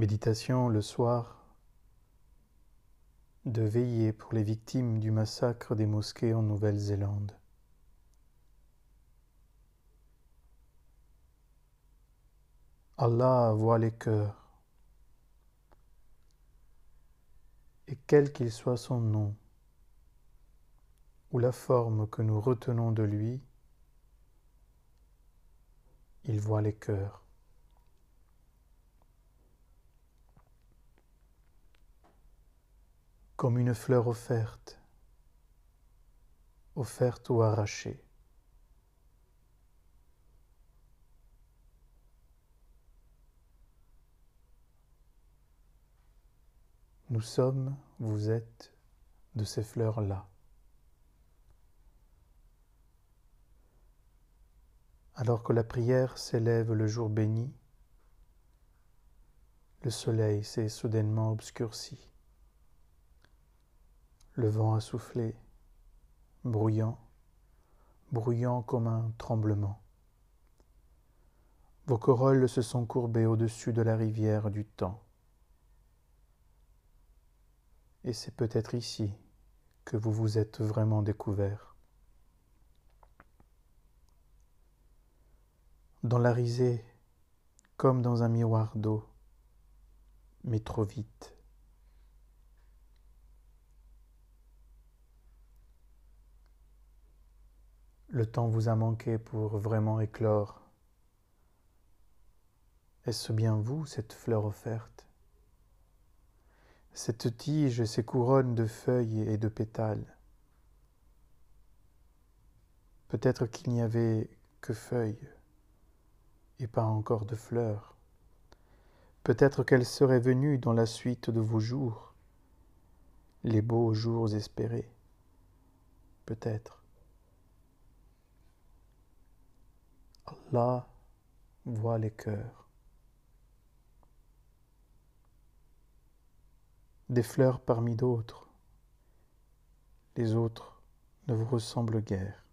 Méditation le soir de veiller pour les victimes du massacre des mosquées en Nouvelle-Zélande. Allah voit les cœurs, et quel qu'il soit son nom, ou la forme que nous retenons de lui, il voit les cœurs. Comme une fleur offerte, offerte ou arrachée. Nous sommes, vous êtes de ces fleurs-là. Alors que la prière s'élève le jour béni, le soleil s'est soudainement obscurci. Le vent a soufflé, bruyant, bruyant comme un tremblement. Vos corolles se sont courbées au-dessus de la rivière du temps. Et c'est peut-être ici que vous vous êtes vraiment découvert. Dans la risée, comme dans un miroir d'eau, mais trop vite. Le temps vous a manqué pour vraiment éclore. Est-ce bien vous, cette fleur offerte? Cette tige et ces couronnes de feuilles et de pétales Peut-être qu'il n'y avait que feuilles et pas encore de fleurs. Peut-être qu'elle serait venue dans la suite de vos jours, les beaux jours espérés. Peut-être. Allah voit les cœurs. Des fleurs parmi d'autres, les autres ne vous ressemblent guère.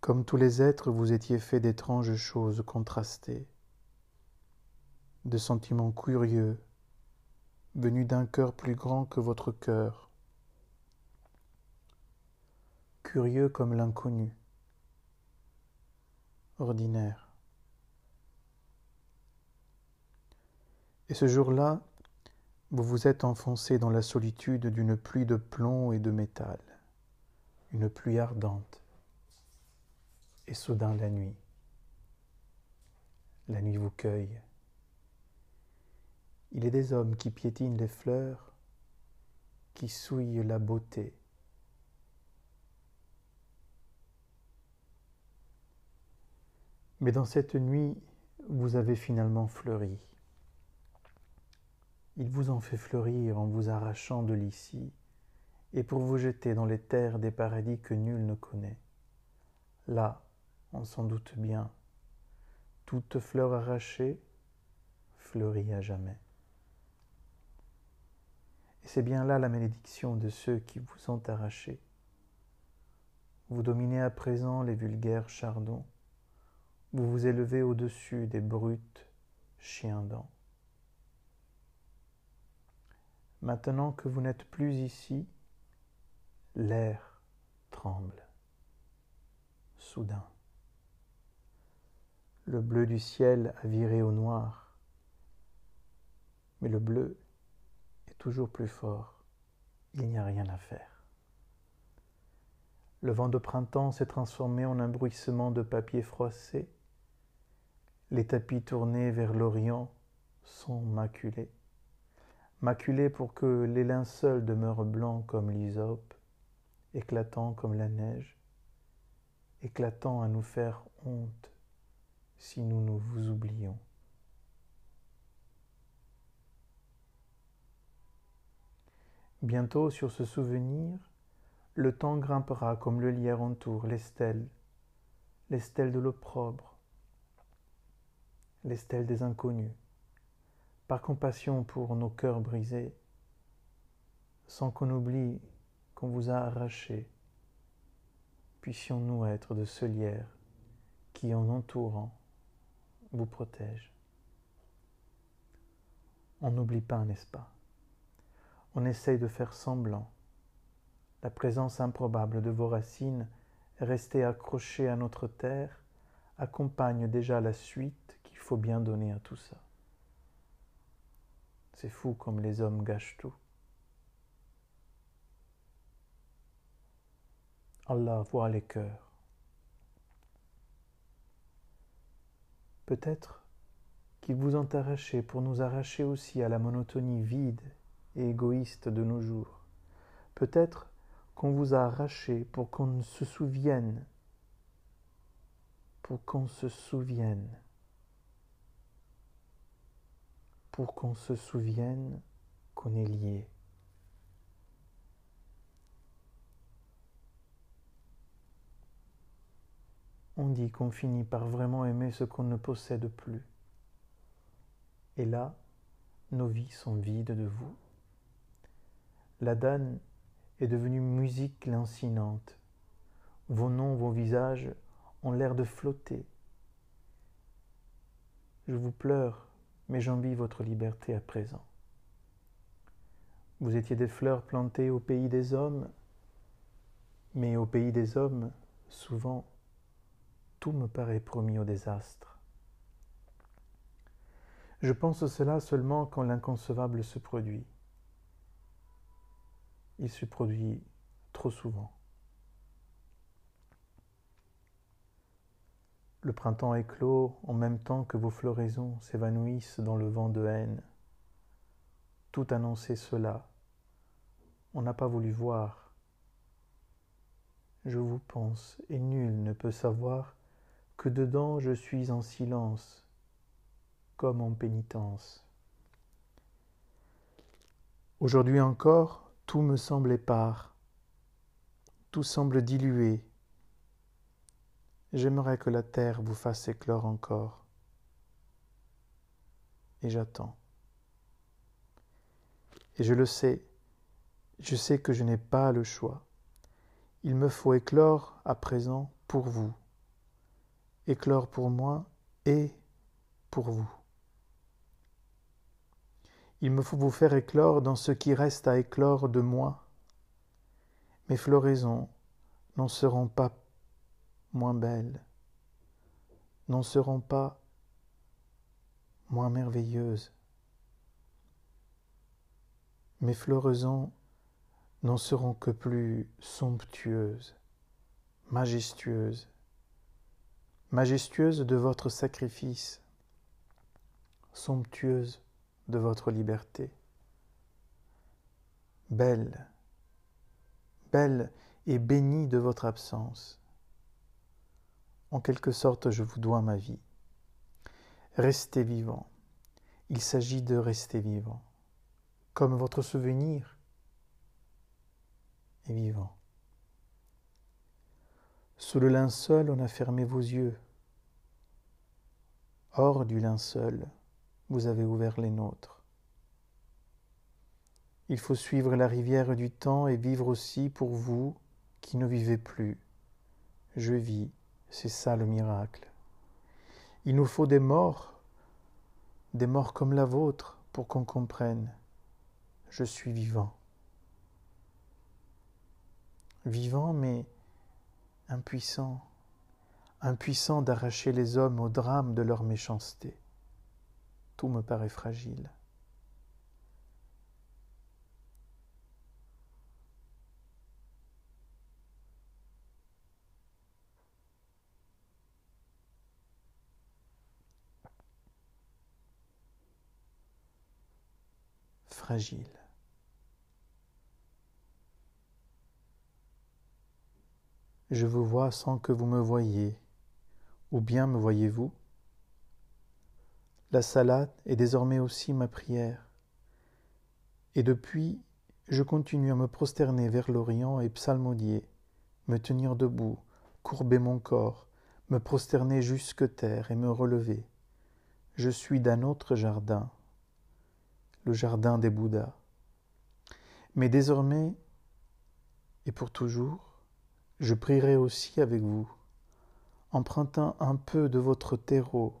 Comme tous les êtres, vous étiez fait d'étranges choses contrastées, de sentiments curieux, venus d'un cœur plus grand que votre cœur, curieux comme l'inconnu, ordinaire. Et ce jour-là, vous vous êtes enfoncé dans la solitude d'une pluie de plomb et de métal, une pluie ardente. Et soudain la nuit, la nuit vous cueille. Il est des hommes qui piétinent les fleurs, qui souillent la beauté, Mais dans cette nuit, vous avez finalement fleuri. Il vous en fait fleurir en vous arrachant de l'ici et pour vous jeter dans les terres des paradis que nul ne connaît. Là, on s'en doute bien, toute fleur arrachée fleurit à jamais. Et c'est bien là la malédiction de ceux qui vous ont arraché. Vous dominez à présent les vulgaires chardons, vous vous élevez au-dessus des brutes chiens-dents. Maintenant que vous n'êtes plus ici, l'air tremble. Soudain, le bleu du ciel a viré au noir, mais le bleu est toujours plus fort. Il n'y a rien à faire. Le vent de printemps s'est transformé en un bruissement de papier froissé les tapis tournés vers l'Orient sont maculés. Maculés pour que les linceuls demeurent blancs comme l'hysope, éclatants comme la neige, éclatants à nous faire honte si nous nous vous oublions. Bientôt sur ce souvenir, le temps grimpera comme le lierre entoure les stèles, les stèles de l'opprobre, les stèles des inconnus, par compassion pour nos cœurs brisés, sans qu'on oublie qu'on vous a arrachés, puissions-nous être de ce lierre qui, en entourant, vous protège. On n'oublie pas, n'est-ce pas? On essaye de faire semblant. La présence improbable de vos racines restées accrochées à notre terre accompagne déjà la suite faut bien donner à tout ça. C'est fou comme les hommes gâchent tout. Allah voit les cœurs. Peut-être qu'il vous ont arraché pour nous arracher aussi à la monotonie vide et égoïste de nos jours. Peut-être qu'on vous a arraché pour qu'on se souvienne, pour qu'on se souvienne, pour qu'on se souvienne qu'on est lié. On dit qu'on finit par vraiment aimer ce qu'on ne possède plus. Et là, nos vies sont vides de vous. La danne est devenue musique lancinante. Vos noms, vos visages ont l'air de flotter. Je vous pleure, mais j'envie votre liberté à présent. Vous étiez des fleurs plantées au pays des hommes, mais au pays des hommes, souvent, tout me paraît promis au désastre. Je pense cela seulement quand l'inconcevable se produit. Il se produit trop souvent. Le printemps éclot en même temps que vos floraisons s'évanouissent dans le vent de haine. Tout annonçait cela. On n'a pas voulu voir. Je vous pense, et nul ne peut savoir que dedans je suis en silence, comme en pénitence. Aujourd'hui encore, tout me semble épars, tout semble dilué. J'aimerais que la terre vous fasse éclore encore. Et j'attends. Et je le sais, je sais que je n'ai pas le choix. Il me faut éclore à présent pour vous éclore pour moi et pour vous. Il me faut vous faire éclore dans ce qui reste à éclore de moi. Mes floraisons n'en seront pas moins belles, n'en seront pas moins merveilleuses. Mes floraisons n'en seront que plus somptueuses, majestueuses, majestueuse de votre sacrifice, somptueuse de votre liberté. Belle, belle et bénie de votre absence. En quelque sorte, je vous dois ma vie. Restez vivant. Il s'agit de rester vivant, comme votre souvenir est vivant. Sous le linceul, on a fermé vos yeux. Hors du linceul, vous avez ouvert les nôtres. Il faut suivre la rivière du temps et vivre aussi pour vous qui ne vivez plus. Je vis, c'est ça le miracle. Il nous faut des morts, des morts comme la vôtre, pour qu'on comprenne. Je suis vivant. Vivant, mais impuissant impuissant d'arracher les hommes au drame de leur méchanceté. Tout me paraît fragile. Fragile. Je vous vois sans que vous me voyiez. Ou bien me voyez-vous? La salade est désormais aussi ma prière. Et depuis, je continue à me prosterner vers l'Orient et psalmodier, me tenir debout, courber mon corps, me prosterner jusque terre et me relever. Je suis d'un autre jardin, le jardin des Bouddhas. Mais désormais, et pour toujours, je prierai aussi avec vous empruntant un peu de votre terreau,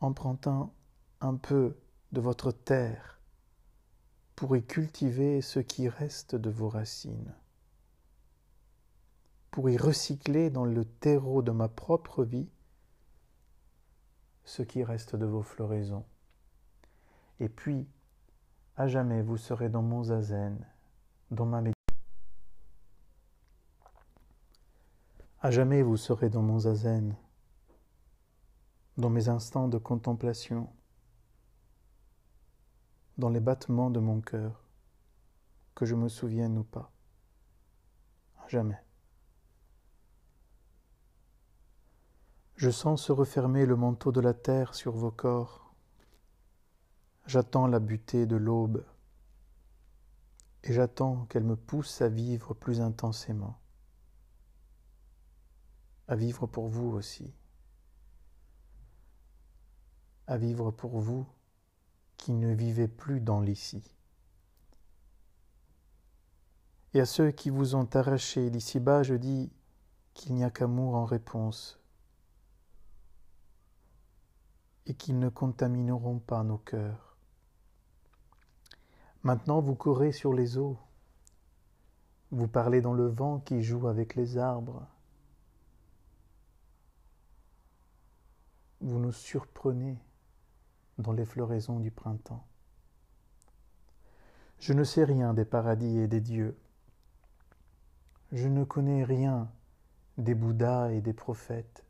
empruntant un peu de votre terre pour y cultiver ce qui reste de vos racines, pour y recycler dans le terreau de ma propre vie ce qui reste de vos floraisons. Et puis, à jamais vous serez dans mon zazen, dans ma méditation. À jamais vous serez dans mon zazen, dans mes instants de contemplation, dans les battements de mon cœur, que je me souvienne ou pas. À jamais. Je sens se refermer le manteau de la terre sur vos corps. J'attends la butée de l'aube et j'attends qu'elle me pousse à vivre plus intensément, à vivre pour vous aussi, à vivre pour vous qui ne vivez plus dans l'ici. Et à ceux qui vous ont arraché d'ici-bas, je dis qu'il n'y a qu'amour en réponse et qu'ils ne contamineront pas nos cœurs. Maintenant vous courez sur les eaux, vous parlez dans le vent qui joue avec les arbres, vous nous surprenez dans les floraisons du printemps. Je ne sais rien des paradis et des dieux. Je ne connais rien des Bouddhas et des prophètes.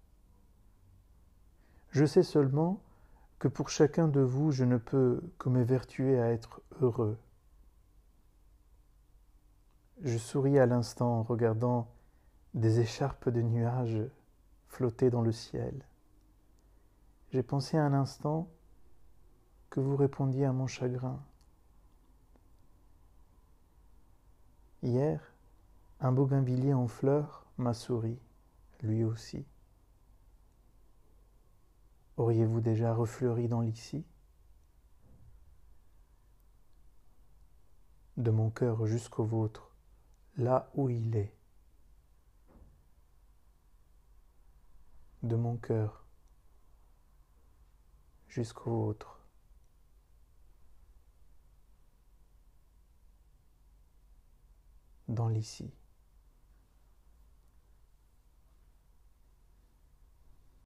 Je sais seulement que pour chacun de vous je ne peux que m'évertuer à être heureux. Je souris à l'instant en regardant des écharpes de nuages flotter dans le ciel. J'ai pensé un instant que vous répondiez à mon chagrin. Hier, un bougainvillier en fleurs m'a souri, lui aussi. Auriez-vous déjà refleuri dans l'ici? De mon cœur jusqu'au vôtre, là où il est. De mon cœur jusqu'au vôtre. Dans l'ici.